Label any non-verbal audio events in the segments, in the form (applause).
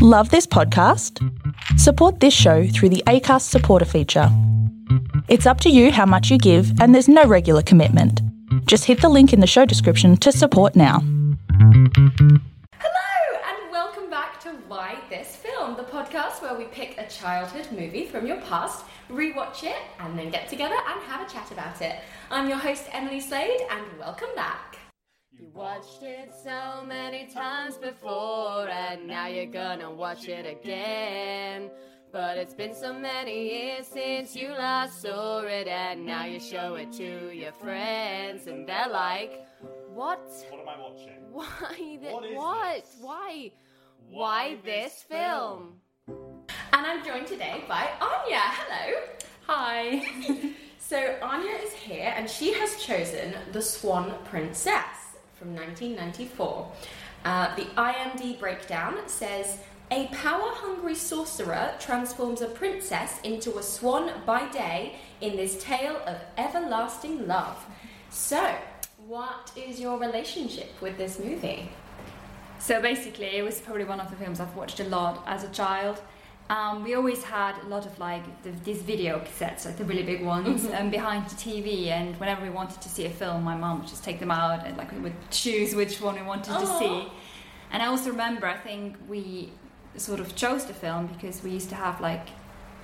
Love this podcast? Support this show through the ACAST supporter feature. It's up to you how much you give, and there's no regular commitment. Just hit the link in the show description to support now. Hello, and welcome back to Why This Film, the podcast where we pick a childhood movie from your past, rewatch it, and then get together and have a chat about it. I'm your host, Emily Slade, and welcome back. You watched it so many times before, and now you're gonna watch it again. But it's been so many years since you last saw it, and now you show it to your friends, and they're like, What? What am I watching? Why thi- What is what? this? Why? Why, Why this this film? And I'm joined today by Anya. Hello. Hi. (laughs) (laughs) so Anya is here and she has chosen The Swan Princess from 1994. Uh, the IMD breakdown says a power hungry sorcerer transforms a princess into a swan by day in this tale of everlasting love. So, what is your relationship with this movie? So basically, it was probably one of the films I've watched a lot as a child. Um, we always had a lot of like the, these video cassettes, like the really big ones, um, behind the TV. And whenever we wanted to see a film, my mom would just take them out and like we would choose which one we wanted to see. And I also remember, I think we sort of chose the film because we used to have like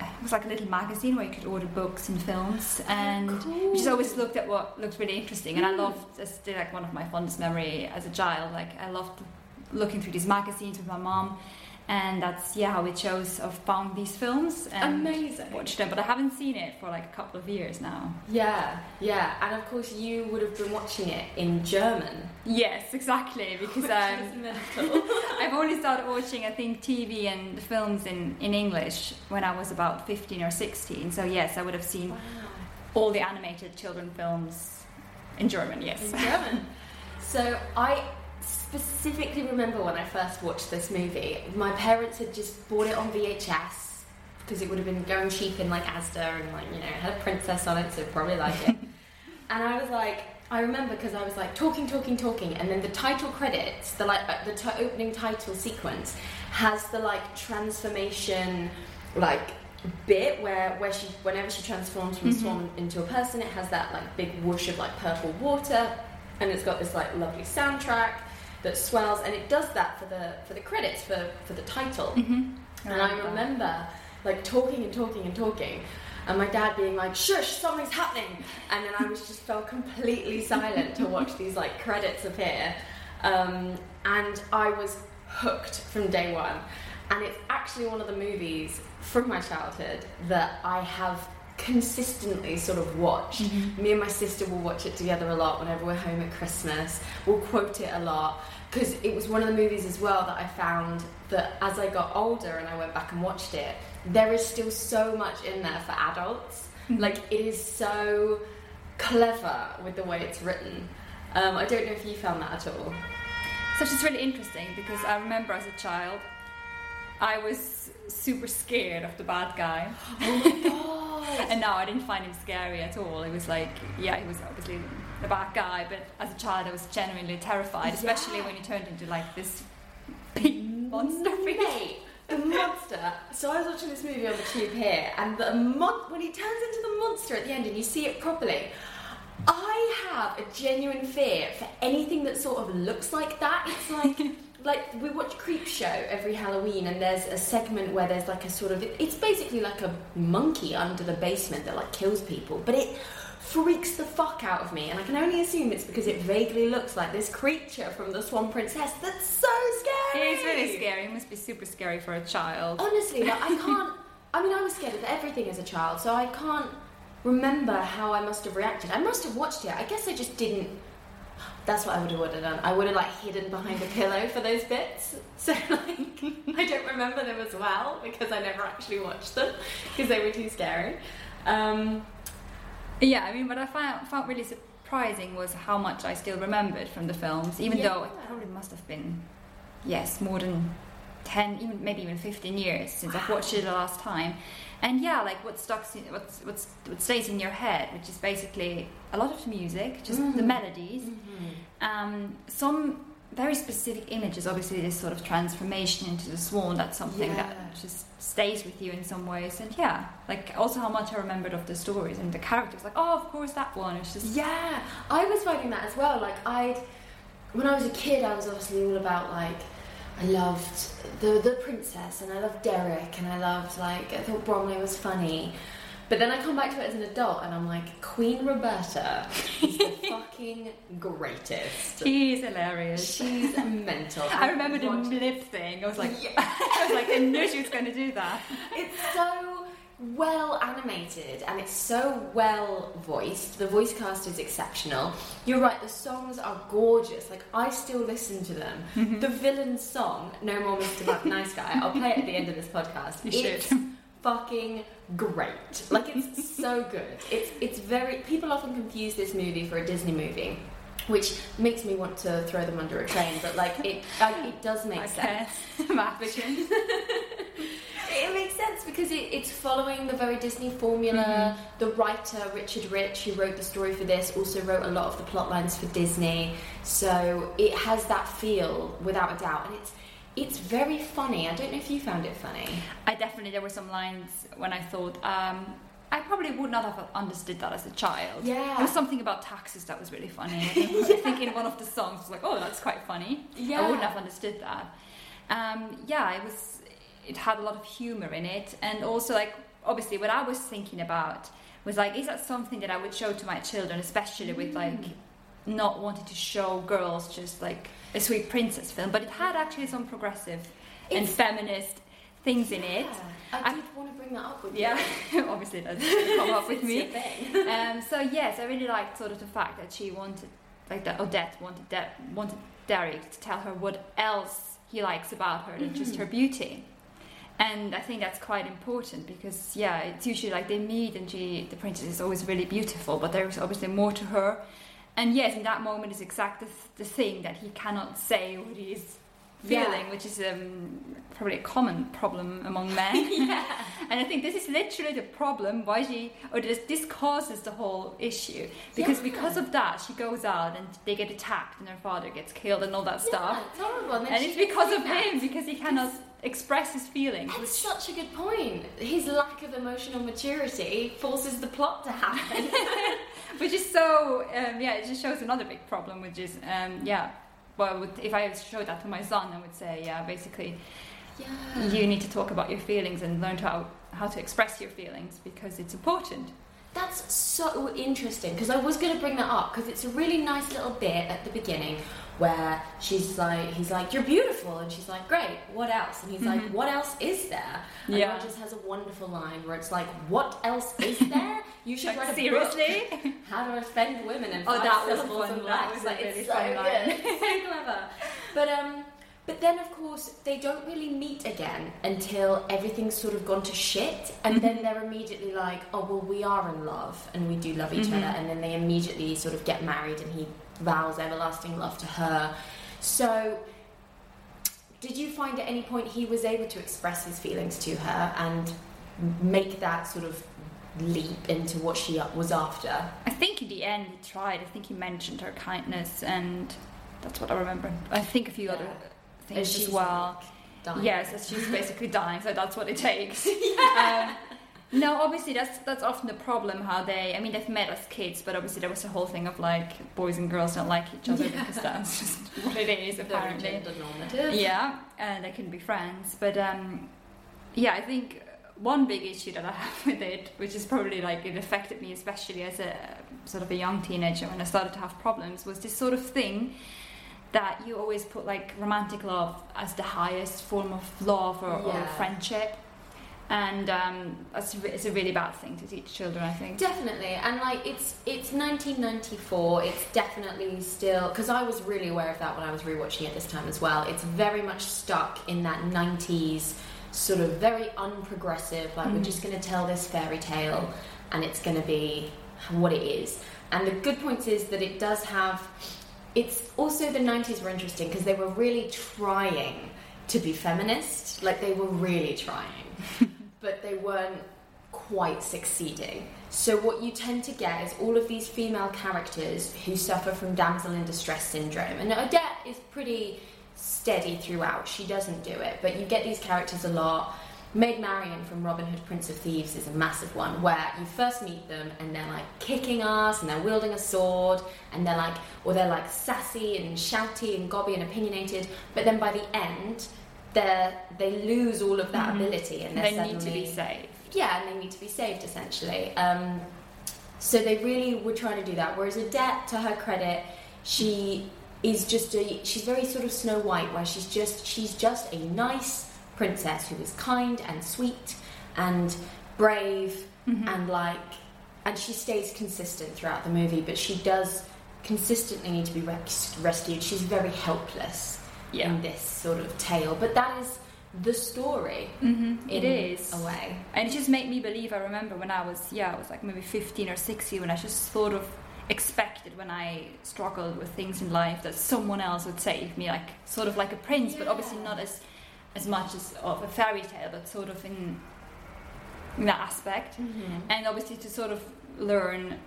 it was like a little magazine where you could order books and films, and we just always looked at what looked really interesting. And I loved, it's still like one of my fondest memory as a child. Like I loved looking through these magazines with my mom, and that's yeah how we chose or found these films and Amazing. watched them. But I haven't seen it for like a couple of years now. Yeah, yeah, and of course you would have been watching it in German. Yes, exactly, because um. (laughs) I've only started watching, I think, TV and films in, in English when I was about 15 or 16. So, yes, I would have seen all the animated children films in German, yes. in German. So I specifically remember when I first watched this movie. My parents had just bought it on VHS because it would have been going cheap in like Asda and like you know it had a princess on it, so probably like it. (laughs) and I was like, I remember because I was like talking, talking, talking, and then the title credits, the like uh, the t- opening title sequence, has the like transformation, like bit where where she whenever she transforms from a swan into a person, it has that like big whoosh of like purple water, and it's got this like lovely soundtrack that swells, and it does that for the for the credits for for the title. And I remember. remember like talking and talking and talking, and my dad being like, "Shush, something's happening," and then I was just felt completely silent to watch (laughs) these like credits appear, um, and I was hooked from day one. And it's actually one of the movies from my childhood that I have consistently sort of watched. Me and my sister will watch it together a lot whenever we're home at Christmas. We'll quote it a lot because it was one of the movies as well that I found that as I got older and I went back and watched it, there is still so much in there for adults. (laughs) Like it is so clever with the way it's written. Um, I don't know if you found that at all. So it's really interesting because I remember as a child, I was super scared of the bad guy. (gasps) Oh my (laughs) god! and now I didn't find him scary at all. It was like, yeah, he was obviously the bad guy, but as a child, I was genuinely terrified, especially Yeah. when he turned into like this big monster face. Mate, the monster. So I was watching this movie on the tube here, and the mon- when he turns into the monster at the end, and you see it properly. I have a genuine fear for anything that sort of looks like that. It's like, (laughs) like we watch Creepshow every Halloween, and there's a segment where there's like a sort of, it's basically like a monkey under the basement that like kills people, but it freaks the fuck out of me, and I can only assume it's because it vaguely looks like this creature from the Swan Princess. That's so scary. It is really scary. It must be super scary for a child. Honestly, like, I (laughs) can't. I mean, I was scared of everything as a child, so I can't remember how I must have reacted. I must have watched it. I guess I just didn't. That's what I would have would have done. I would have like hidden behind a pillow for those bits. (laughs) So like, I don't remember them as well because I never actually watched them because they were too scary. Um, Yeah, I mean, what I found, found really surprising was how much I still remembered from the films, even Yeah. though it probably must have been, yes, more than 10, even maybe even 15 years since I've watched it the last time. And yeah, like what stuck, in, what's, what's, what stays in your head, which is basically a lot of music, just the melodies. Um, some very specific images. Obviously, this sort of transformation into the swan. That's something Yeah. that just stays with you in some ways. And yeah, like also how much I remembered of the stories and the characters. Like, oh, of course that one. It's just Yeah, I was finding that as well. Like I'd, when I was a kid, I was obviously all about like, I loved the the princess, and I loved Derek, and I loved like I thought Bromley was funny. But then I come back to it as an adult, and I'm like, Queen Uberta is the (laughs) fucking greatest. She's hilarious. She's (laughs) mental. I remember the What- lip thing. I was like, Yeah. (laughs) I was like, I knew she was going to do that. It's so well animated and it's so well voiced. The voice cast is exceptional. You're right, the songs are gorgeous. Like, I still listen to them. Mm-hmm. The villain song, No More Mr. Nice Guy, I'll play it at the end of this podcast. You it's should. Fucking great. Like, it's (laughs) so good. It's, it's very. People often confuse this movie for a Disney movie. Which makes me want to throw them under a train, but like it, I, it does make I sense. imagine. (laughs) It makes sense because it, it's following the very Disney formula. Mm-hmm. The writer Richard Rich, who wrote the story for this, also wrote a lot of the plot lines for Disney. So it has that feel without a doubt, and it's it's very funny. I don't know if you found it funny. I definitely there were some lines when I thought um, I probably would not have understood that as a child. Yeah. There was something about taxes that was really funny. I think, I think in one of the songs was like, oh, that's quite funny. Yeah. I wouldn't have understood that. Um, yeah, it was. It had a lot of humor in it, and also like obviously what I was thinking about was like, is that something that I would show to my children, especially with like not wanting to show girls just like a sweet princess film, but it had actually some progressive and feminist things in it. I, I- did want to bring that up with Yeah, you. (laughs) obviously that doesn't come up with me. (laughs) Um, so yes, I really liked sort of the fact that she wanted, like that Odette wanted that wanted Derek to tell her what else he likes about her than just her beauty. And I think that's quite important because yeah, it's usually like they meet and she, the princess is always really beautiful, but there's obviously more to her. And yes, in that moment is exactly the, the thing that he cannot say what he is Yeah. feeling, which is um, probably a common problem among (laughs) men. yeah. (laughs) And I think this is literally the problem why she, or this, this causes the whole issue. Because Yeah. because of that, she goes out and they get attacked and her father gets killed and all that stuff. Yeah, it's horrible. And, And it's because of him, because he cannot express his feelings. That's such a good point. His lack of emotional maturity forces the plot to happen. (laughs) (laughs) which is so, um, yeah, it just shows another big problem, which is, um, yeah, well, if I showed that to my son, I would say, yeah, basically, yeah. you need to talk about your feelings and learn how, how to express your feelings because it's important. That's so interesting because I was going to bring that up because it's a really nice little bit at the beginning where she's like, he's like, "You're beautiful," and she's like, "Great, what else?" And he's like, "What else is there?" And Yeah. Rogers has a wonderful line where it's like, "What else is there? You should Like, (laughs) write a seriously? book. How to offend women in Oh, that was fun. and That less." was Like, really it's so fun line. good, (laughs) so clever. But um. But then, of course, they don't really meet again until everything's sort of gone to shit, and then they're immediately like, "Oh, well, we are in love, and we do love each Mhm. other." And then they immediately sort of get married, and he vows everlasting love to her. So, did you find at any point he was able to express his feelings to her and make that sort of leap into what she was after? I think in the end he tried. I think he mentioned her kindness, and that's what I remember. I think a few other As things she's, as well. dying. Yes, as she's basically dying, so that's what it takes. (laughs) um, no, obviously that's that's often the problem. How they, I mean, they've met as kids, but obviously there was a whole thing of like boys and girls don't like each other because that's (laughs) just what it is apparently. Yeah, and they can be friends. But um, yeah, I think one big issue that I have with it, which is probably like it affected me especially as a sort of a young teenager when I started to have problems, was this sort of thing that you always put like romantic love as the highest form of love or, or friendship. And um, that's it's a really bad thing to teach children, I think. Definitely, and like it's it's 1994. It's definitely still because I was really aware of that when I was rewatching it this time as well. It's very much stuck in that 90s sort of very unprogressive. Like we're Mhm. just going to tell this fairy tale, and it's going to be what it is. And the good point is that it does have. It's also the 90s were interesting because they were really trying to be feminist. Like they were really trying, (laughs) but they weren't quite succeeding. So what you tend to get is all of these female characters who suffer from damsel in distress syndrome, and Odette is pretty steady throughout. She doesn't do it, but you get these characters a lot. Maid Marian from Robin Hood Prince of Thieves is a massive one where you first meet them and they're like kicking ass and they're wielding a sword and they're like, or they're like sassy and shouty and gobby and opinionated, but then by the end, they they lose all of that ability and they're They need to suddenly- be saved. yeah, and they need to be saved essentially. Um, so they really were trying to do that. Whereas Odette, to her credit, she is just a she's very sort of Snow White, where she's just she's just a nice princess who is kind and sweet and brave and like and she stays consistent throughout the movie, but she does consistently need to be res- rescued. She's very helpless Yeah. in this sort of tale, but that is the story. Mm-hmm. It is. a way. And it just made me believe. I remember when I was, yeah, I was like maybe 15 or 16, when I just sort of expected when I struggled with things in life that someone else would save me, like sort of like a prince, but obviously not as as much as of a fairy tale, but sort of in, in that aspect. And obviously to sort of learn,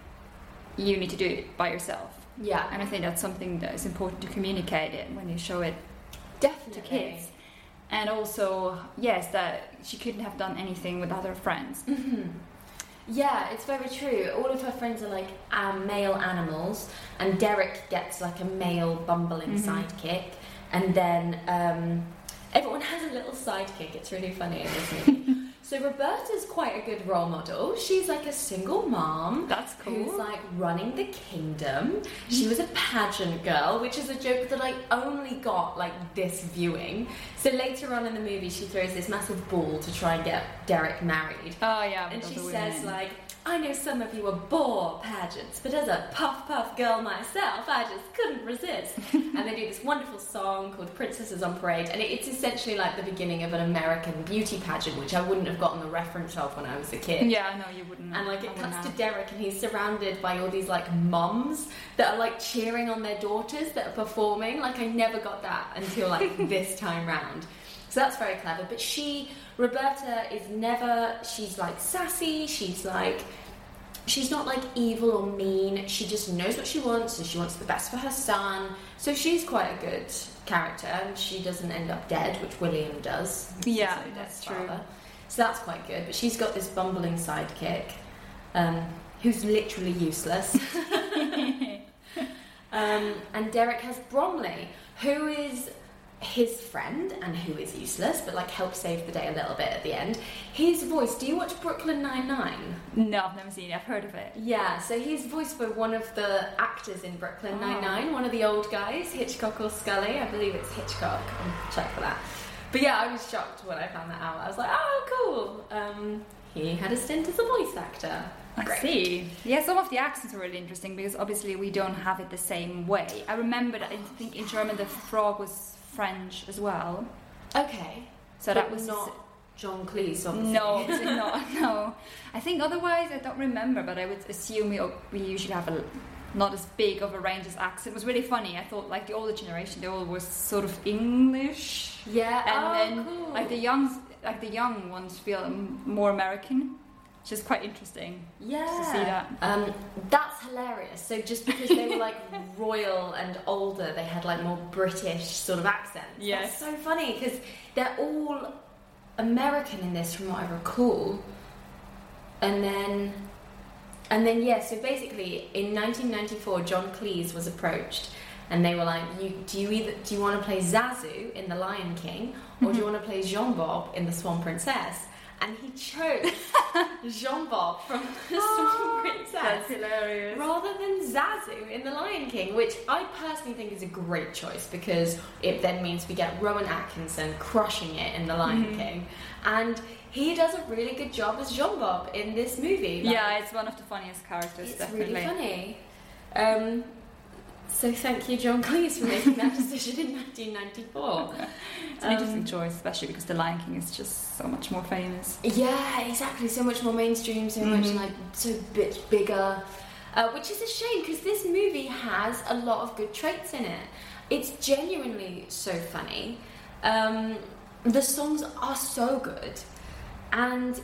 you need to do it by yourself. Yeah, And I think that's something that is important to communicate it when you show it definitely. to kids. And also, yes, that she couldn't have done anything without her friends. hmm Yeah, it's very true. All of her friends are like um, male animals, and Derek gets like a male bumbling Mhm. sidekick, and then um, everyone has a little sidekick. It's really funny in this movie. So Uberta's quite a good role model. She's like a single mom. That's Who's cool. like running the kingdom? She was a pageant girl, which is a joke that I only got like this viewing. So later on in the movie, she throws this massive ball to try and get Derek married. Oh yeah, And she says, like, I know some of you are bore pageants, but as a puff puff girl myself, I just couldn't resist. (laughs) and they do this wonderful song called Princesses on Parade, and it's essentially like the beginning of an American beauty pageant, which I wouldn't have gotten the reference of when I was a kid. yeah, no, you wouldn't. And like it cuts to. Derek, and he's surrounded by all these like mums that are like cheering on their daughters that are performing. Like I never got that until like (laughs) this time round. So that's very clever. But she, Uberta, is never. She's like sassy. She's like. She's not like evil or mean. She just knows what she wants, and she wants the best for her son. So she's quite a good character, and she doesn't end up dead, which William does. Yeah, So that's Death's true. father. So that's quite good. But she's got this bumbling sidekick um, who's literally useless. (laughs) (laughs) um, and Derek has Bromley, who is his friend and who is useless, but like helps save the day a little bit at the end. His voice. Do you watch Brooklyn Nine Nine? No, I've never seen it. I've heard of it. Yeah. So he's voiced by one of the actors in Brooklyn Oh. One of the old guys, Hitchcock or Scully. I believe it's Hitchcock. I'll check for that. But yeah, I was shocked when I found that out. I was like, oh, cool. Um, he had a stint as a voice actor. I Great. see. Yeah, some of the accents are really interesting because obviously we don't have it the same way. I remember that I think in German the frog was French as well. Okay. So But that was not John Cleese, obviously. No, obviously (laughs) (laughs) not. No, I think otherwise I don't remember, but I would assume we we usually have a not as big of a range as accent. It was really funny. I thought like the older generation, they all was sort of English, Yeah. and oh, then cool. like the young like the young ones feel more American, which is quite interesting. yeah. to see that. Um, that's hilarious. So just because they were like (laughs) royal and older, they had like more British sort of accents. Yes. That's so funny because they're all American in this, from what I recall. And then, and then yeah. So basically, in 1994, John Cleese was approached. And they were like, you, "Do you either do you want to play Zazu in The Lion King, or do you want to play Jean Bob in The Swan Princess?" And he chose (laughs) Jean Bob from The Swan Princess That's hilarious. rather than Zazu in The Lion King, which I personally think is a great choice because it then means we get Rowan Atkinson crushing it in The Lion Mhm. King, and he does a really good job as Jean Bob in this movie. Like, Yeah, it's one of the funniest characters. it's definitely. really funny. Um, so thank you, John Cleese, for making that decision in 1994. (laughs) It's an interesting Um, choice, especially because The Lion King is just so much more famous. Yeah, exactly. So much more mainstream, so much Mhm. like so bit bigger, uh, which is a shame because this movie has a lot of good traits in it. It's genuinely so funny. Um, the songs are so good, and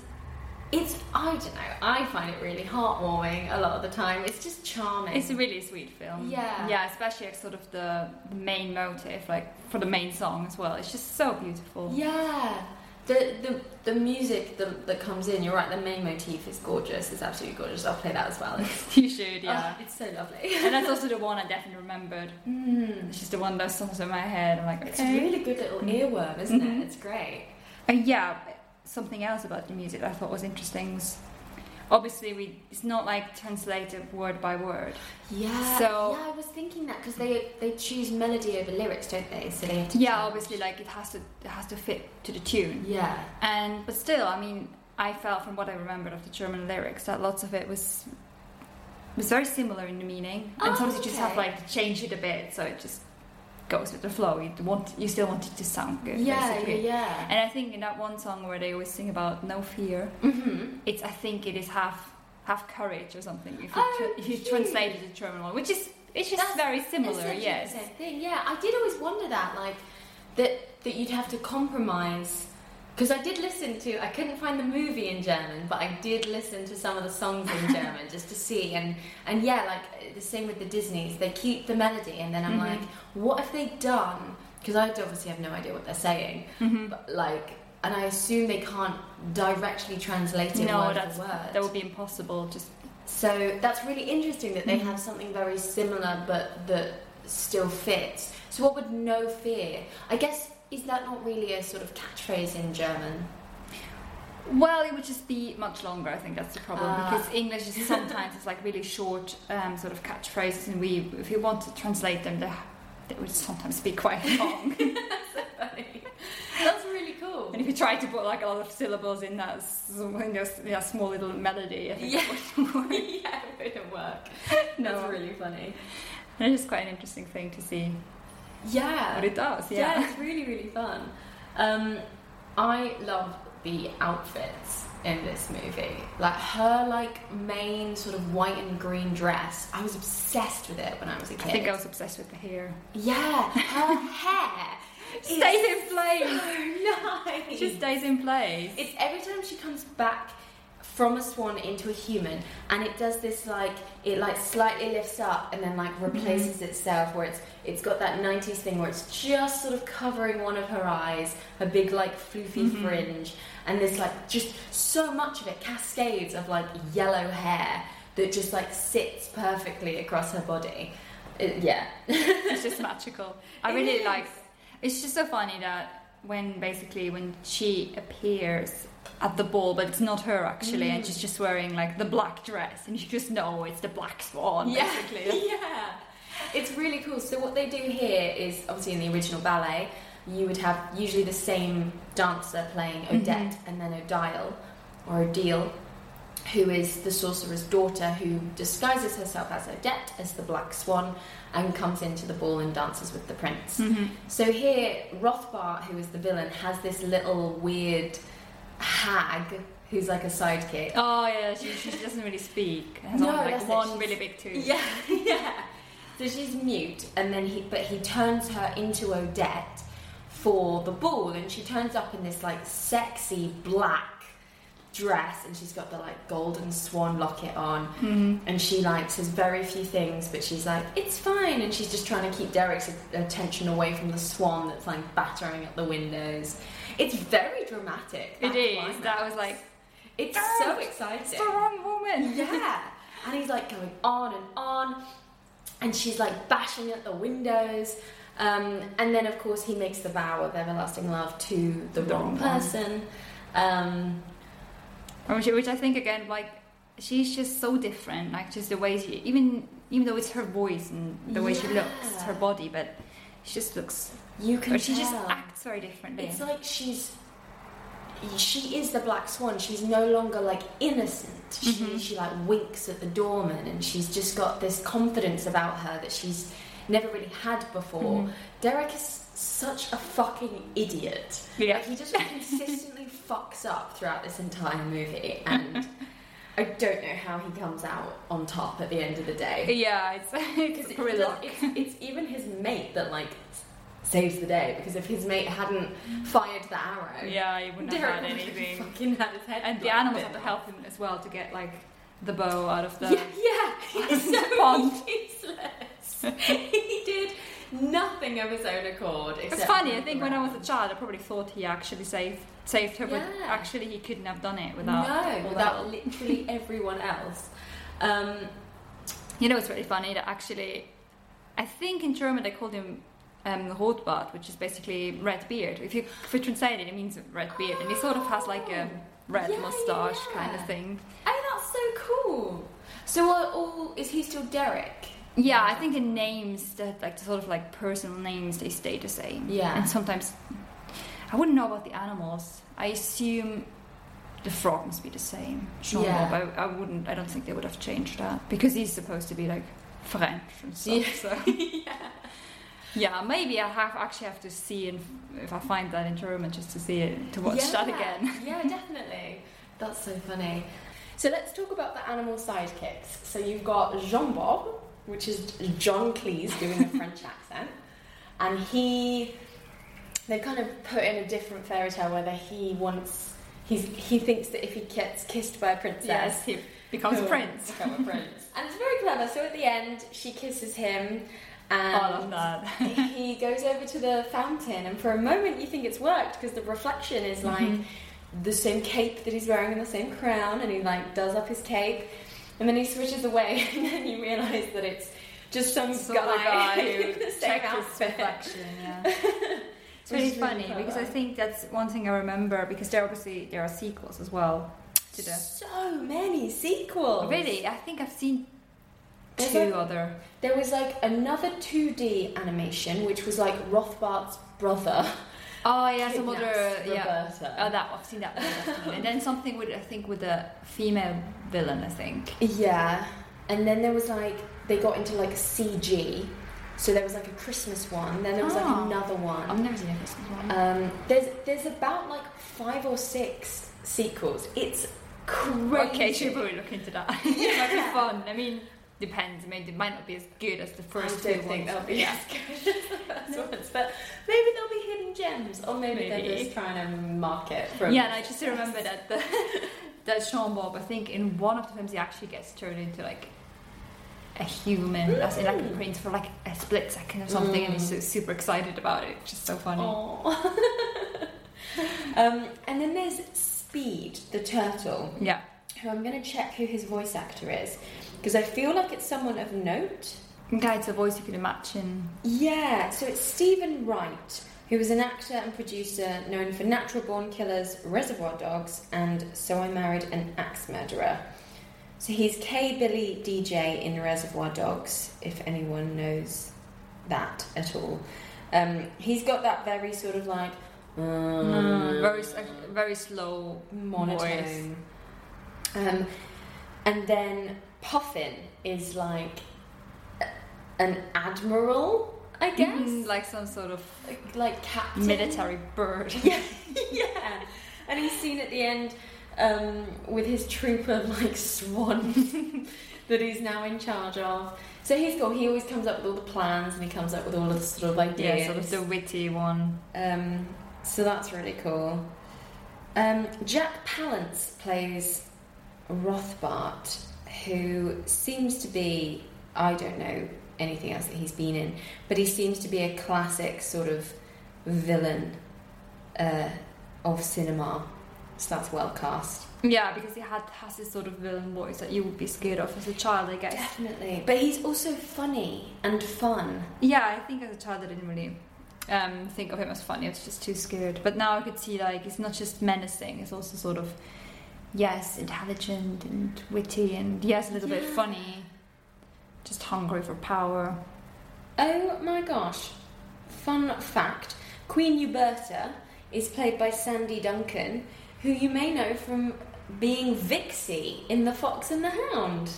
it's I don't know. I find it really heartwarming a lot of the time. It's just charming. It's a really sweet film. Yeah. Yeah, especially like sort of the, main motive, like for the main song as well. It's just so beautiful. yeah. The, the the music that, that comes in, you're right, the main motif is gorgeous. It's absolutely gorgeous. I'll play that as well. (laughs) You should, yeah. oh, it's so lovely. and that's (laughs) also the one I definitely remembered. Mm. It's just the one those songs in my head. I'm like, It's a really good little earworm, isn't Mhm. it? It's great. Uh, yeah, something else about the music that I thought was interesting was obviously we it's not like translated word by word. Yeah. So- yeah, I was thinking that because they they choose melody over lyrics, don't they? So they. Yeah, change. obviously like it has to it has to fit to the tune. Yeah. And but still, I mean, I felt from what I remembered of the German lyrics that lots of it was was very similar in the meaning, ah, and Oh, sometimes you just have okay. like to change it a bit so it just goes with the flow. You want you still want it to sound good, Yeah, yeah, basically. yeah. And I think in that one song where they always sing about no fear, Mm-hmm. it's I think it is half half courage or something if you, Oh, tra- you translate it to German one, which is it's just That's very similar. Yes. thing. Yeah, I did always wonder that, like that that you'd have to compromise. Because I did listen to, I couldn't find the movie in German, but I did listen to some of the songs in (laughs) German just to see. And and yeah, like the same with the Disney's, they keep the melody, and then I'm Mhm. like, what have they done? Because I obviously have no idea what they're saying, Mhm. but like, and I assume they can't directly translate it No, word that's for word. that would be impossible. Just So that's really interesting that they Mhm. have something very similar but that still fits. So what would no fear? I guess is that not really a sort of catchphrase in German? Well, it would just be much longer. I think that's the problem Ah. because English is sometimes it's like really short um, sort of catchphrases, and we, if you want to translate them, they, would sometimes be quite (laughs) long. That's really cool. and if you try to put like a lot of syllables in that, in those, yeah, small little melody, I think (laughs) Yeah. it wouldn't work. yeah, it wouldn't work. No. That's really funny. And it's quite an interesting thing to see Yeah. what it does. yeah. Yeah. it's really really fun. Um, I love the outfits in this movie. Like her like main sort of white and green dress. I was obsessed with it when I was a kid. I think I was obsessed with the hair. Yeah, her (laughs) hair Stays in place. So (laughs) nice. It just stays in place. it's every time she comes back from a swan into a human, and it does this like it like slightly lifts up and then like replaces itself, where it's it's got that '90s thing where it's just sort of covering one of her eyes, her big like floofy Mhm. fringe, and this like just so much of it cascades of like yellow hair that just like sits perfectly across her body. It- yeah. (laughs) it's just magical. I It really is. like. It's just so funny that when basically when she appears at the ball, but it's not her actually, and Mm. she's just wearing like the black dress, and you just know it's the black swan. Yeah. Basically, (laughs) yeah. It's really cool. So what they do here is obviously in the original ballet, you would have usually the same dancer playing Odette and then Odile or Odile, who is the sorcerer's daughter who disguises herself as Odette as the black swan and comes into the ball and dances with the prince. Mhm. So here, Rothbart, who is the villain, has this little weird hag who's like a sidekick. Oh yeah, she, she (laughs) doesn't really speak. Has No, only, that's like it. one She's- really big tooth. (laughs) Yeah, yeah. So she's mute, and then he, but he turns her into Odette for the ball, and she turns up in this like sexy black dress, and she's got the like golden swan locket on, Mhm. and she like says very few things, but she's like, it's fine, and she's just trying to keep Derek's attention away from the swan that's like battering at the windows. It's very dramatic. It is. climax. That was like It's Ah, so it's exciting. the wrong woman. (laughs) Yeah. And he's like going on and on, and she's like bashing at the windows. Um, and then, of course, he makes the vow of everlasting love to the, The wrong wrong person. Um, Which, which I think again, like she's just so different. Like just the way she, even even though it's her voice and the way she looks, her body, but she just looks, you can or she just acts very differently. It's like she's. She is the black swan. She's no longer like innocent. She, Mhm. she like winks at the doorman, and she's just got this confidence about her that she's never really had before. Mhm. Derek is such a fucking idiot. Yeah. Like, he just (laughs) consistently fucks up throughout this entire movie, and (laughs) I don't know how he comes out on top at the end of the day. Yeah, it's, (laughs) Because it's it, really does- it's, it's even his mate that like saves the day because if his mate hadn't fired the arrow, Yeah, he wouldn't Derek have had anything. fucking had his head. And the animals have to help him as well to get like the bow out of the. Yeah, yeah, he's so Pond. useless. he did nothing of his own accord. It's funny. I think when I was a child, I probably thought he actually saved saved her, but actually he couldn't have done it without. no, without literally (laughs) everyone else. Um, You know, it's really funny that actually, I think in German they called him um, Rotbart, which is basically red beard. If you if you translate it, it means red beard, and he sort of has like a red Yeah, mustache kind of thing. oh, that's so cool. So, are all is he still Derek? Yeah, I think the names that like the sort of like personal names they stay the same. Yeah. and sometimes I wouldn't know about the animals. I assume the frog must be the same. Jean Yeah. Bob, I, I wouldn't. I don't think they would have changed that because he's supposed to be like French and stuff. (laughs) Yeah. So. yeah, maybe I have actually have to see if, if I find that in German just to see it to watch that again. (laughs) yeah, definitely. That's so funny. So let's talk about the animal sidekicks. So you've got Jean Bob, which is John Cleese doing a French (laughs) accent, and he they've kind of put in a different fairy tale whether he wants he's he thinks that if he gets kissed by a princess Yes, he becomes a prince. become a prince. and it's very clever. So at the end, she kisses him, and I love that. (laughs) he goes over to the fountain, and for a moment you think it's worked because the reflection is like Mhm. the same cape that he's wearing and the same crown, and he like does up his cape, and then he switches away, (laughs) and then you realise that it's just some Some guy, guy (laughs) who the checked his reflection. Yeah. It's really really funny clever. because I think that's one thing I remember because there obviously there are sequels as well to the. So many sequels. Really, I think I've seen There's two like- other. There was like another 2D animation, which was like Rothbart's brother. (laughs) Oh yeah, some other yeah. Oh, that I've seen that one. and then something with I think with a female villain. I think. Yeah, and then there was like they got into like a CG, so there was like a Christmas one. Then there was like Oh. another one. I've never seen a Christmas one. Um, there's there's about like five or six sequels. It's crazy. okay, should probably look into that. it might be fun. I mean, depends. I mean, it might not be as good as the I first don't two think ones. they'll be Yeah. as good as the (laughs) first ones, but maybe there'll be hidden gems, or maybe, Maybe. they're just trying to market from. Yeah, and I just remember that the, (laughs) that Jean Bob, I think in one of the films he actually gets turned into like a human, as in like a prince for like a split second or something, and he's so super excited about it. Just so funny. (laughs) Um, and then there's Speed, the turtle. Yeah. who I'm going to check who his voice actor is because I feel like it's someone of note. Okay, it's a voice you can imagine. Yeah, so it's Steven Wright, who is an actor and producer known for Natural Born Killers, Reservoir Dogs, and So I Married an Axe Murderer. So he's K. Billy DJ in Reservoir Dogs, if anyone knows that at all. Um, he's got that very sort of like Mm, very, very slow. monotone. Um, and then Puffin is like a- an admiral, I guess, Mhm, like some sort of like, like captain, military bird. (laughs) Yeah, yeah. And he's seen at the end um, with his troop of like swans (laughs) that he's now in charge of. So he's cool. He always comes up with all the plans and he comes up with all of the sort of ideas. Yeah, sort of the witty one. Um, so that's really cool. Um, Jack Palance plays Rothbart, who seems to be, I don't know anything else that he's been in, but he seems to be a classic sort of villain uh, of cinema. So that's well cast. Yeah, because he had has this sort of villain voice that you would be scared of as a child, I guess. Definitely. But he's also funny and fun. Yeah, I think as a child I didn't really um, think of him as funny. I was just too scared. But now I could see like it's not just menacing; it's also sort of yes, intelligent and witty, and yes, a little bit funny. Just hungry for power. Oh my gosh. Fun fact Queen Uberta is played by Sandy Duncan, who you may know from being Vixey in The Fox and the Hound.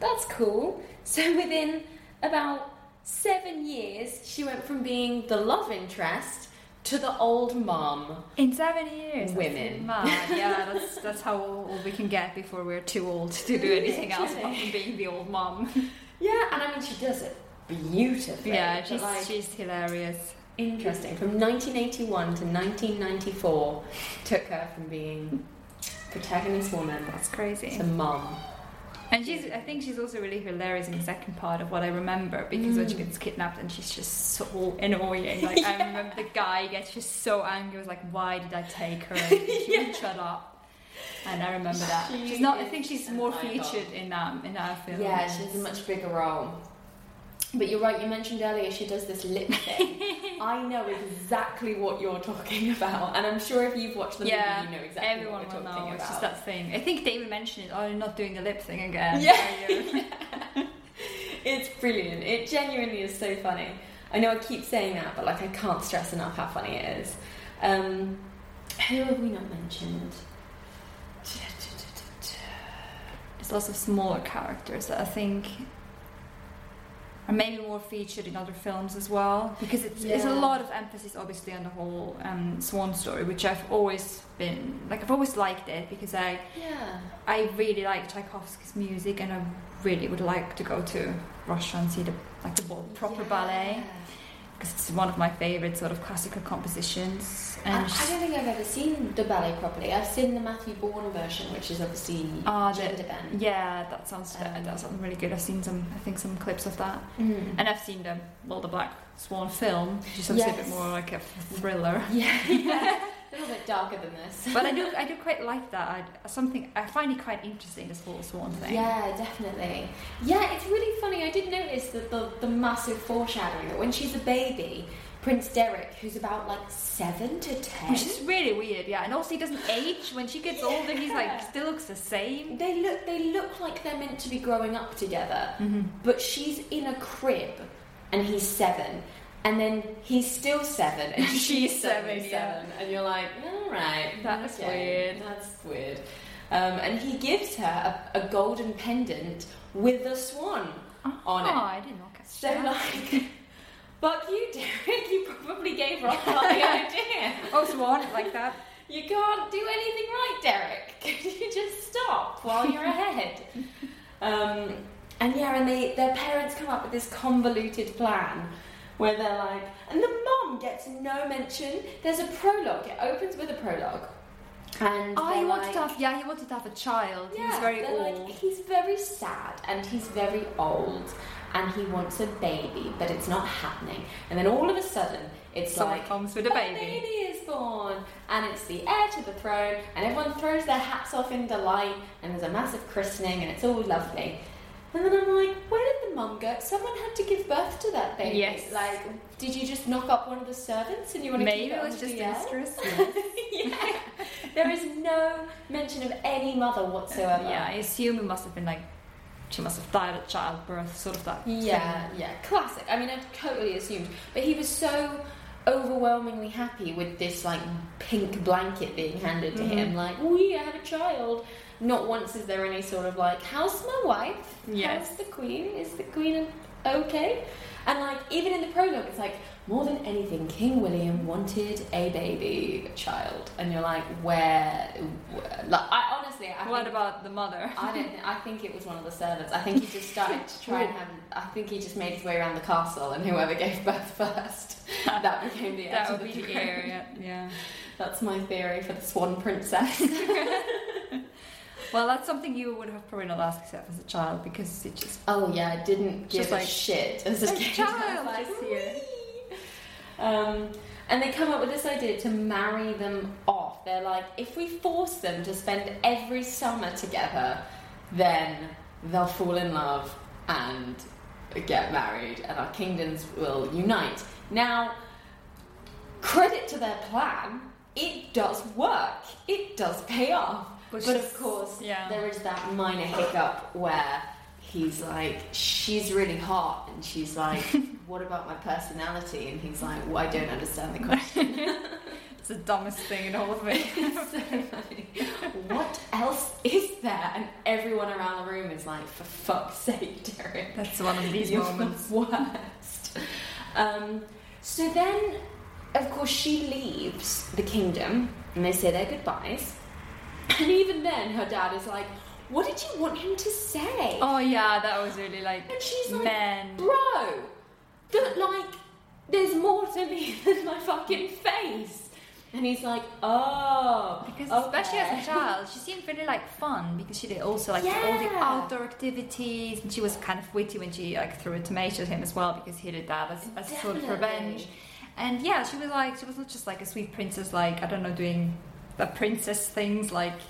That's cool. (laughs) So within about seven years, she went from being the love interest to the old mum. In seven years, Women. mad. Yeah, that's that's how old we can get before we're too old to do anything else apart from being the old mom. Yeah, and I mean, she does it beautifully. Yeah, she's like, she's hilarious. Interesting. From 1981 to 1994, took her from being protagonist woman That's crazy. to mum. And she's, I think she's also really hilarious in the second part of what I remember because when she Mm. gets kidnapped and she's just so annoying. Like I (laughs) remember the guy gets just so angry. Was like, why did I take her? And she wouldn't shut up. And I remember that. She she's not. I think she's more featured in that in that film. Yeah, she has a much bigger role. But you're right, you mentioned earlier she does this lip thing. (laughs) I know exactly what you're talking about, and I'm sure if you've watched the Yeah, movie, you know exactly Everyone what we're know. talking It's just that thing. I think David mentioned it. Oh, you're not doing the lip thing again. Yeah. (laughs) It's brilliant. It genuinely is so funny. I know I keep saying that, but like I can't stress enough how funny it is. Um, who have we not mentioned? There's lots of smaller characters that I think are maybe more featured in other films as well because it's, there's a lot of emphasis obviously on the whole um, Swan story which I've always been like I've always liked it because I Yeah. I really like Tchaikovsky's music and I really would like to go to Russia and see the like the proper ballet because it's one of my favorite sort of classical compositions and I don't think I've ever seen the ballet properly. I've seen the Matthew Bourne version, which is obviously Ah, gender bent. yeah that sounds Um, that sounds really good I've seen some I think some clips of that Mm. And I've seen the well, the Black Swan film, which is obviously a bit more like a thriller. (laughs) Yeah, yeah. a little bit darker than this. But I do, (laughs) I do quite like that. I, something I find it quite interesting. This whole Swan thing. Yeah, definitely. Yeah, it's really funny. I did notice that the, the massive foreshadowing that when she's a baby, Prince Derek, who's about like seven to ten, Which is really weird, yeah. And also, he doesn't age. When she gets older, he's like still looks the same. they look they look like they're meant to be growing up together, Mm-hmm. but she's in a crib and he's seven. And then he's still seven, and (laughs) she's, seven, seven, yeah. and you're like, all right, That's okay, weird. That's weird. Um, and he gives her a, a golden pendant with a swan on it. oh. I did not catch So that. like, fuck you, Derek. You probably gave her the (laughs) idea. oh, Swan like that. You can't do anything right, Derek. (laughs) Could you just stop while you're ahead? (laughs) Um, and yeah, and they their parents come up with this convoluted plan where they're like, and the mom gets no mention. There's a prologue. It opens with a prologue. And Oh, he wanted like, to have. Yeah, he wanted to have a child. yeah, he's very old. Like, he's very sad and he's very old and he wants a baby, but it's not happening. And then all of a sudden, it's Someone like comes with a baby. baby is born, and it's the heir to the throne, and everyone throws their hats off in delight, and there's a massive christening, and it's all lovely. And then I'm like, where did the mum go? Someone had to give birth to that baby. Yes. Like, did you just knock up one of the servants and you want to Maybe keep it it was just mistress. (laughs) yeah. There is no mention of any mother whatsoever. yeah, I assume it must have been like she must have died at childbirth, sort of that. Yeah, yeah, classic. I mean, I totally assumed, but he was so overwhelmingly happy with this like pink blanket being handed to Mhm. him. Like, we had a child. Not once is there any sort of like, how's my wife? Yes. How's the queen? Is the queen okay? And like, even in the prologue, it's like, more than anything, King William wanted a baby child, and you're like, where? where? Like, I honestly, I what think- about the mother? I don't. Think, I think it was one of the servants. I think he just started to (laughs) try and have. I think he just made his way around the castle, and whoever gave birth first, (laughs) that became the that would be the area. Yeah. (laughs) That's my theory for the Swan Princess. Well, that's something you would have probably not asked yourself as a child because it just oh yeah, I didn't give Just a like, shit as a "A kid. child I like, here." "Whee!" Um, and they come up with this idea to marry them off. They're like, if we force them to spend every summer together, then they'll fall in love and get married, and our kingdoms will unite. Now, credit to their plan, it does work. It does pay off. Which but is- of course, yeah. there is that minor hiccup where he's like, she's really hot, and she's like, (laughs) what about my personality? And he's like, well, I don't understand the question. (laughs) it's the dumbest thing in all of it. So. What else is there? And everyone around the room is like, for fuck's sake, Derek. That's one of these moments. the worst. Um, so then, of course, she leaves the kingdom, and they say their goodbyes. And even then, her dad is like, "What did you want him to say?" Oh yeah, that was really like And she's like, men. "Bro, that like there's more to me (laughs) than my fucking face. And he's like, oh, Because okay. especially as a child, she seemed really like fun because she did also like all the outdoor activities, and she was kind of witty when she like threw a tomato at him as well because he did that as, as sort of revenge. And yeah, she was like she was not just like a sweet princess, like I don't know, doing the princess things like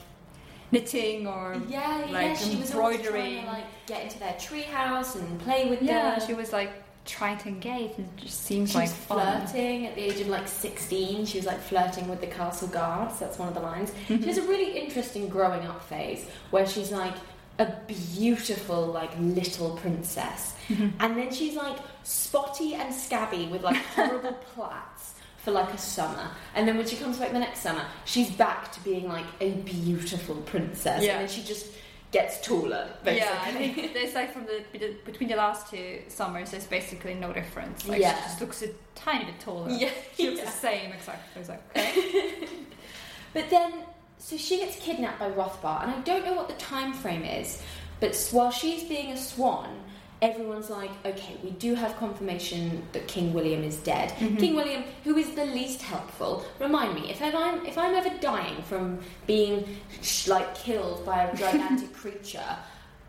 knitting or Yeah, yeah, like she was trying to like get into their treehouse and play with yeah, them. she was like trying to engage, and it just seems She like flirting at the age of like 16. She was like flirting with the castle guards. That's one of the lines. She has a mm-hmm. really interesting growing up phase where she's like a beautiful, like little princess. Mm-hmm. And then she's like spotty and scabby with like horrible (laughs) plaits for like a summer. And then when she comes back the next summer, she's back to being like a beautiful princess. Yeah. And then she just gets taller, basically. Yeah, I think there's like from the between the last two summers, there's basically no difference. Like Yeah. she just looks a tiny bit taller. Yeah, she looks yeah. the same exactly. Like (laughs) okay. But then, so she gets kidnapped by Rothbart, and I don't know what the time frame is, but while she's being a swan, everyone's like, okay, we do have confirmation that King William is dead. Mm-hmm. King William, who is the least helpful, remind me if I'm if I'm ever dying from being like killed by a (laughs) gigantic creature.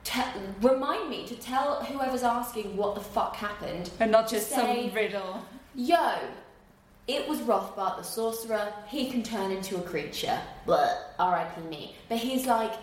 Te- remind me to tell whoever's asking what the fuck happened and not just say- some riddle. Yo, it was Rothbart the sorcerer. He can turn into a creature. But R.I.P. me. But he's like,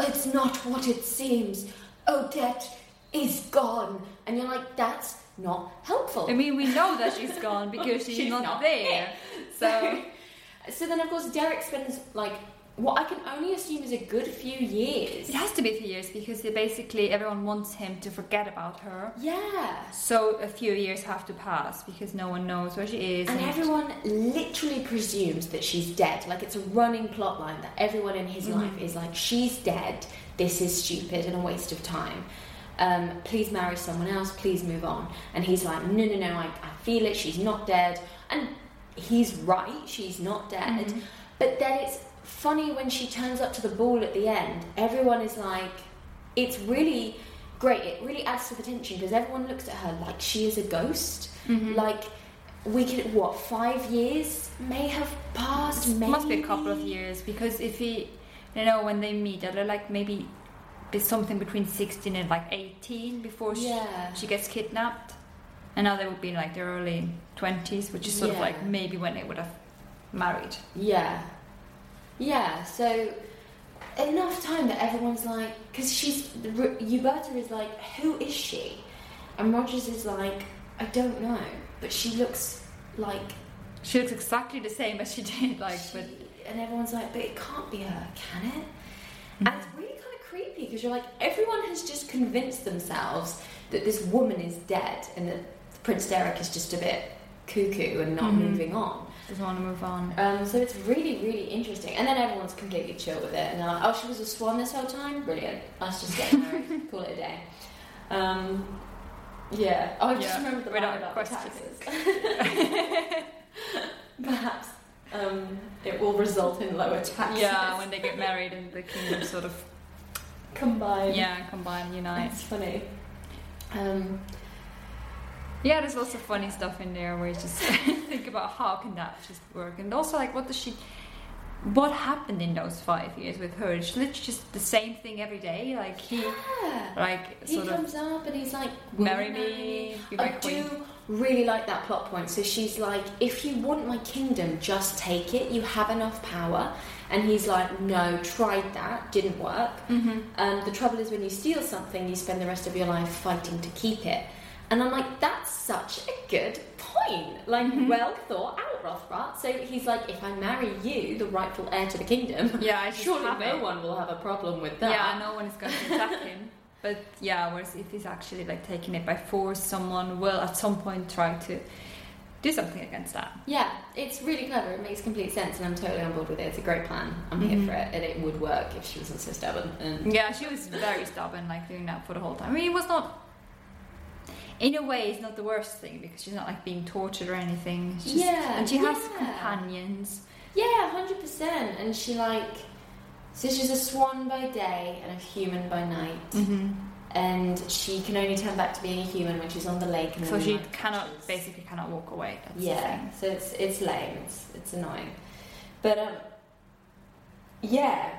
it's not what it seems. Oh, Odette is gone. And you're like, that's not helpful. I mean, we know that she's gone because she's, She's not, not there. So (laughs) so then, of course, Derek spends like what I can only assume is a good few years. it has to be a few years because they basically everyone wants him to forget about her. Yeah. So a few years have to pass because no one knows where she is. And everyone literally presumes that she's dead. Like it's a running plot line that everyone in his mm-hmm. life is like, she's dead. This is stupid and a waste of time. Um, please marry someone else. Please move on. And he's like, no, no, no. I, I feel it. She's not dead. And he's right. She's not dead. But then it's funny when she turns up to the ball at the end. Everyone is like, it's really great. It really adds to the tension because everyone looks at her like she is a ghost. Like we could what five years may have passed. It must be a couple of years because if he, you know, when they meet, they're like maybe be something between 16 and like 18 before she, Yeah. she gets kidnapped. And now they would be in like their early 20s, which is sort of like maybe when they would have married. Yeah, yeah. So enough time that everyone's like, because she's Uberta is like, who is she? And Rogers is like, I don't know, but she looks like She looks exactly the same as she (laughs) did, like, She- but and everyone's like, but it can't be her, can it? Mm-hmm. And it's really creepy because you're like, everyone has just convinced themselves that this woman is dead and that Prince Derek is just a bit cuckoo and not Mhm. moving on. doesn't want to move on. Um, so it's really, really interesting. And then everyone's completely chill with it and they're like, oh, she was a swan this whole time? Brilliant. Let's just get married, (laughs) call it a day. Um, yeah. Oh, I just Yeah, remembered the without line about taxes. (laughs) Perhaps um, it will result in lower taxes. Yeah, when they get married and the kingdom sort of, combined. yeah, combine, unite. It's funny. Um, Yeah, there's lots of funny stuff in there where you just (laughs) think about how can that just work, and also like what does she, what happened in those five years with her? It's literally just the same thing every day. Like he, yeah. like He sort of comes up and he's like, "Will marry me, I queen. do really like that plot point. So she's like, if you want my kingdom, just take it. You have enough power. And he's like, no, tried that, didn't work. Mm-hmm. Um, the trouble is, when you steal something, you spend the rest of your life fighting to keep it. And I'm like, that's such a good point. Like, Mhm. well thought out, Rothbart. So he's like, if I marry you, the rightful heir to the kingdom, Yeah, surely no it. one will have a problem with that. Yeah, no one is going to attack him. (laughs) But yeah, whereas if he's actually like taking it by force, someone will at some point try to do something against that. Yeah, it's really clever. It makes complete sense, and I'm totally on board with it. It's a great plan. I'm here Mhm. for it, and it would work if she wasn't so stubborn. And Yeah, she was very stubborn, like doing that for the whole time. I mean, it was not. In a way, it's not the worst thing because she's not like being tortured or anything. Just, Yeah, and she has yeah. companions. yeah, hundred percent. And she like, so she's a swan by day and a human by night. Mm-hmm. and she can only turn back to being a human when she's on the lake. And So she cannot, basically cannot walk away. That's yeah, so it's it's lame. It's it's annoying, but um, yeah.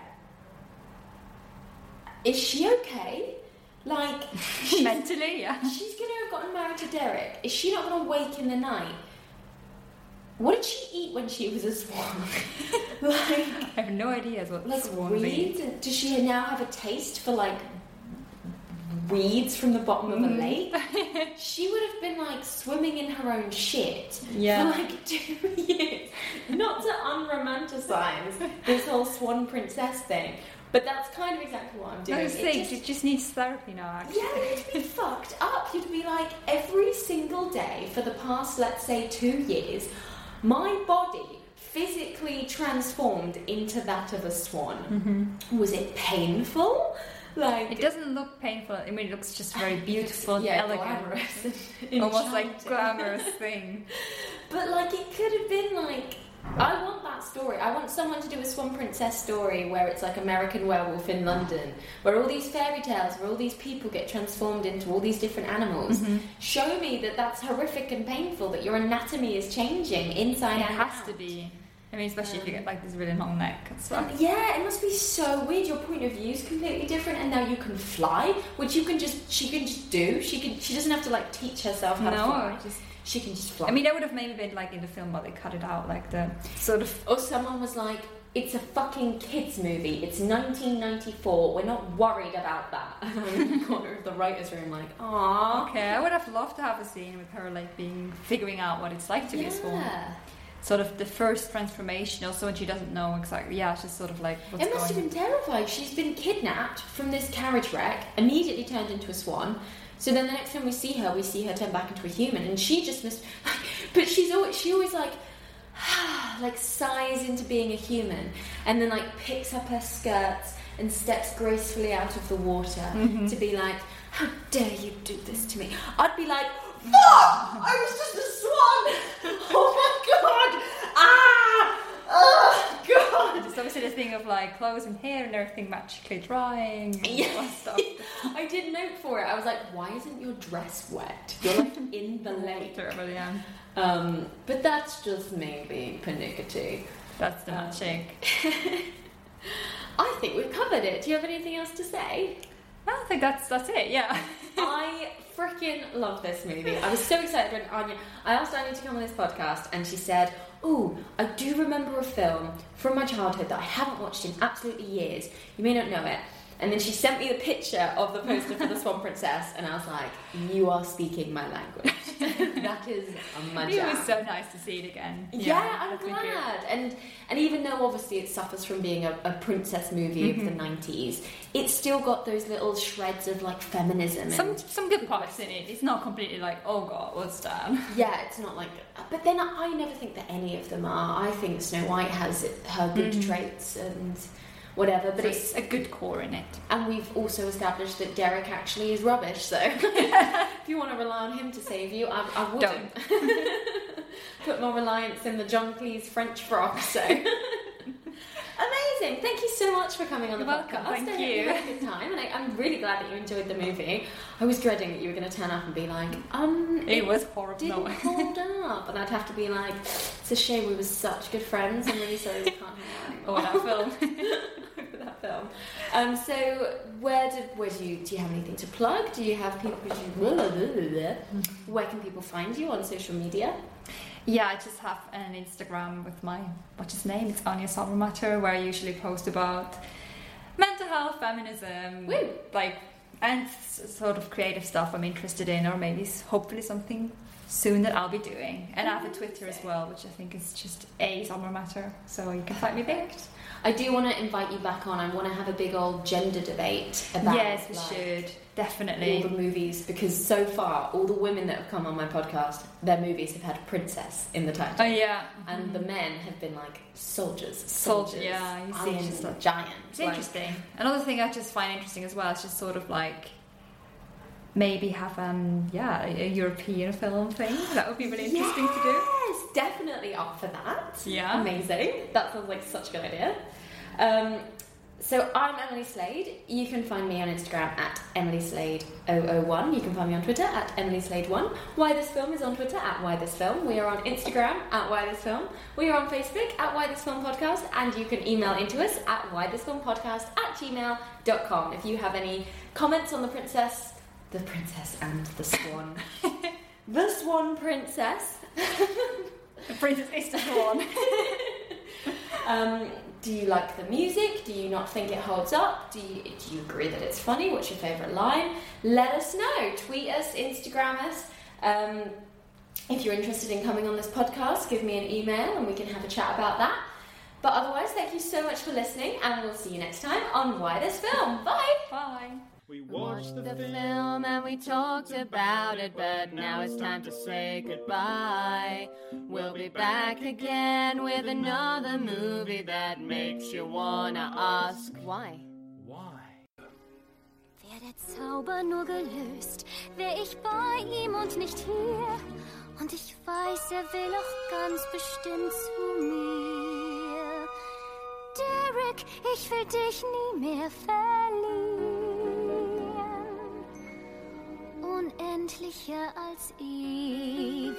Is she okay? Like, (laughs) Mentally, yeah. she's gonna have gotten married to Derek. Is she not gonna wake in the night? What did she eat when she was a swan? (laughs) like, I have no idea what like swans weeds? And Does she now have a taste for like weeds from the bottom of a Mhm. lake? (laughs) she would have been like swimming in her own shit Yeah. for like (laughs) two years. Not to unromanticize this whole swan princess thing, but that's kind of exactly what I'm doing. Those It things, just- it just needs therapy now, actually. yeah, you'd be fucked up. You'd be like, every single day for the past, let's say, two years, my body physically transformed into that of a swan. Mm-hmm. Was it painful? Like, It doesn't look painful. I mean, it looks just very (laughs) beautiful, yeah, elegant, (laughs) (laughs) almost like glamorous thing. But like, it could have been like. I want that story. I want someone to do a Swan Princess story where it's like American Werewolf in London, where all these fairy tales, where all these people get transformed into all these different animals. Mm-hmm. Show me that that's horrific and painful, that your anatomy is changing inside it and has out. to be. I mean, especially if you get like this really long neck and stuff. Yeah, it must be so weird. Your point of view is completely different, and now you can fly, which you can just she can just do. She can she doesn't have to like teach herself how to No, fly. just. She can just fly. I mean, that would have maybe been like in the film, but they cut it out, like the sort of. Or someone was like, it's a fucking kids movie. It's 1994. We're not worried about that. (laughs) And I'm in the corner of the writer's room like, aww. Okay, I would have loved to have a scene with her like being figuring out what it's like to be a swan. Yeah. Sort of the first transformation, also when she doesn't know exactly. Yeah, she's sort of like what's It must have going. been terrifying. She's been kidnapped from this carriage wreck, immediately turned into a swan. So then the next time we see her, we see her turn back into a human, and she just must. But she's always she always like (sighs) like sighs into being a human, and then like picks up her skirts and steps gracefully out of the water Mhm. to be like, "How dare you do this to me?" I'd be like, "Fuck! I was just a swan! (laughs) Oh my god! Ah! Oh god!" It's obviously this thing of like clothes and hair and everything magically drying and Yeah. stuff. (laughs) I did note for it. I was like, why isn't your dress wet? You're like (laughs) in the lake. Terrible, yeah. Um, but that's just me being pernickety. That's the Um, magic. (laughs) I think we've covered it. Do you have anything else to say? I think that's that's it. Yeah. I freaking love this movie. I was so excited when Anya. I asked Anya to come on this podcast, and she said, "Oh, I do remember a film from my childhood that I haven't watched in absolutely years. You may not know it." And then she sent me the picture of the poster for the Swan Princess, and I was like, "You are speaking my language. (laughs) that is (laughs) my it was so nice to see it again. Yeah, I'm been good. glad. And and even though obviously it suffers from being a, a princess movie of the Mm-hmm. '90s, it's still got those little shreds of like feminism. Some some good parts in it. It's not completely like oh god, what's that? (laughs) yeah, it's not like. But then I never think that any of them are. I think Snow White has her good Mhm. traits and whatever. But But it's it's a good core in it. and we've also established that Derek actually is rubbish. So (laughs) if you want to rely on him to save you, I, I wouldn't. (laughs) Put more reliance in the John Cleese French frock. So (laughs) amazing! Thank you so much for coming on the welcome, podcast. thank I you. had a good time, and I, I'm really glad that you enjoyed the movie. I was dreading that you were going to turn up and be like, um, It was horrible. didn't No. hold (laughs) up, and I'd have to be like, it's a shame we were such good friends. I'm really sorry we can't hang out Oh, anymore. that film. (laughs) that film. Um, so where did where do you do you have anything to plug? Do you have people? Do. Where can people find you on social media? Yeah, I just have an Instagram with my what's his name? It's Anya Matter, where I usually post about mental health, feminism, Woo. like and sort of creative stuff I'm interested in, or maybe hopefully something soon that I'll be doing. And I have a mm-hmm. Twitter as well, which I think is just a Summer so you can find me there. I do want to invite you back on. I want to have a big old gender debate about yes, we like, should all the movies because so far all the women that have come on my podcast, their movies have had princess in the title. Oh yeah, And the men have been like soldiers, Soldier, soldiers, yeah, you see, iron just like- giants. It's like- interesting. Another thing I just find interesting as well is just sort of like maybe have um yeah a, a European film thing. That would be really interesting to do. Definitely up for that. Yeah. Amazing. That sounds like such a good idea. Um, so I'm Emily Slade. You can find me on Instagram at Emily Slade001. You can find me on Twitter at Emily Slade1. Why This Film is on Twitter at Why This Film. We are on Instagram at Why This Film. We are on Facebook at Why This Film Podcast. And you can email into us at Why This Film Podcast at gmail.com if you have any comments on the princess, the princess and the swan. (laughs) the swan princess. (laughs) The princess is swan. (laughs) Um, do you like the music? Do you not think it holds up? Do you, do you agree that it's funny? What's your favourite line? Let us know. Tweet us, Instagram us. Um, if you're interested in coming on this podcast, give me an email and we can have a chat about that. But otherwise, thank you so much for listening, and we'll see you next time on Why This Film. Bye! Bye. We watched the, the film. film and we talked about it, but now it's time to say goodbye. We'll be back again with another movie that makes you wanna ask why. Why? Wär der Zauber nur gelöst, wär ich bei ihm und nicht hier. Und ich weiß, er will auch ganz bestimmt zu mir. Derek, ich will dich nie mehr verlieren. Unendlicher als ewig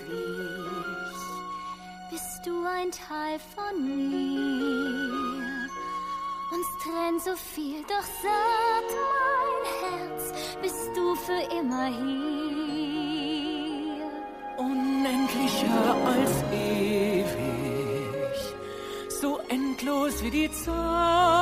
bist du ein Teil von mir. Uns trennt so viel, doch sagt mein Herz, bist du für immer hier. unendlicher als ewig, so endlos wie die Zeit.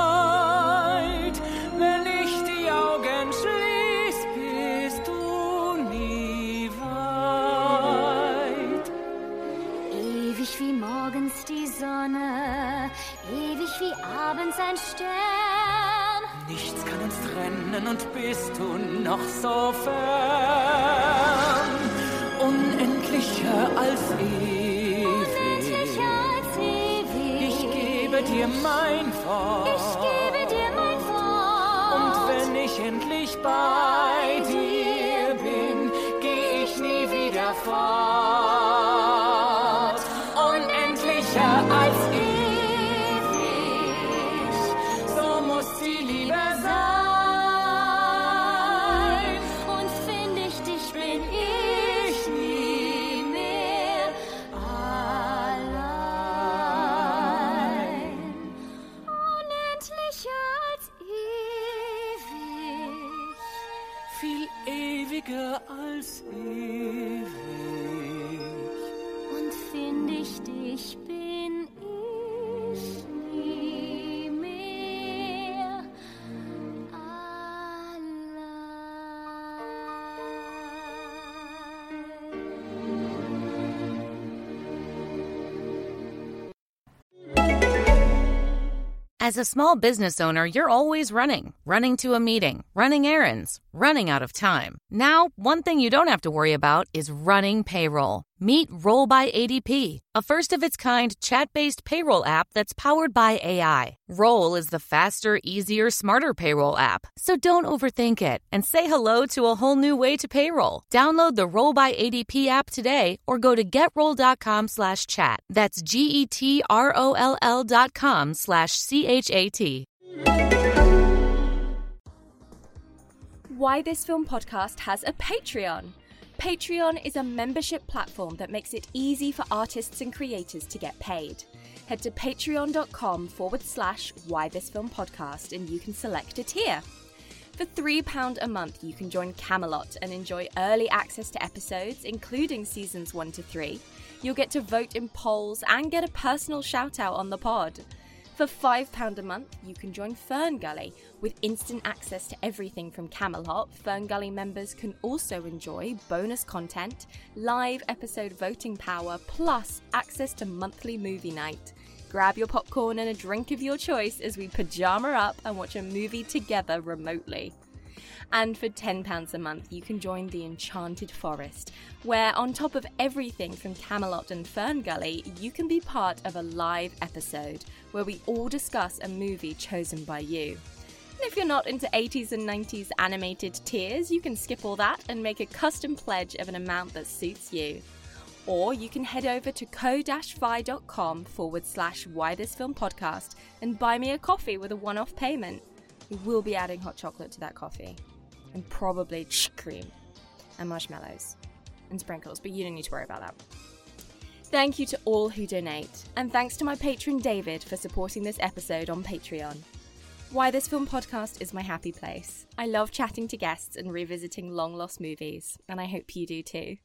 Abends ein Stern. Nichts kann uns trennen und bist du noch so fern. Unendlicher als ewig. Unendlicher als ewig. Ich gebe dir mein Wort. Ich gebe dir mein Wort. Und wenn ich endlich bei As a small business owner, you're always running running to a meeting, running errands, running out of time. Now, one thing you don't have to worry about is running payroll. Meet Roll by ADP, a first of its kind chat based payroll app that's powered by AI. Roll is the faster, easier, smarter payroll app. So don't overthink it and say hello to a whole new way to payroll. Download the Roll by ADP app today or go to getroll.com slash chat. That's G E T R O L L dot com slash C H A T. Why This Film podcast has a Patreon. Patreon is a membership platform that makes it easy for artists and creators to get paid. Head to patreon.com forward slash Why This Film podcast and you can select a tier. For £3 a month, you can join Camelot and enjoy early access to episodes, including seasons 1 to 3. You'll get to vote in polls and get a personal shout out on the pod. For £5 a month, you can join Fern Gully. With instant access to everything from Camelot, Fern Gully members can also enjoy bonus content, live episode voting power, plus access to monthly movie night. Grab your popcorn and a drink of your choice as we pajama up and watch a movie together remotely. And for £10 a month, you can join the Enchanted Forest, where, on top of everything from Camelot and Fern Gully, you can be part of a live episode where we all discuss a movie chosen by you. And if you're not into 80s and 90s animated tiers, you can skip all that and make a custom pledge of an amount that suits you. Or you can head over to ko-fi.com forward slash why this film podcast and buy me a coffee with a one-off payment. We will be adding hot chocolate to that coffee, and probably cream, and marshmallows, and sprinkles, but you don't need to worry about that. Thank you to all who donate, and thanks to my patron David for supporting this episode on Patreon. Why This Film podcast is my happy place. I love chatting to guests and revisiting long lost movies, and I hope you do too.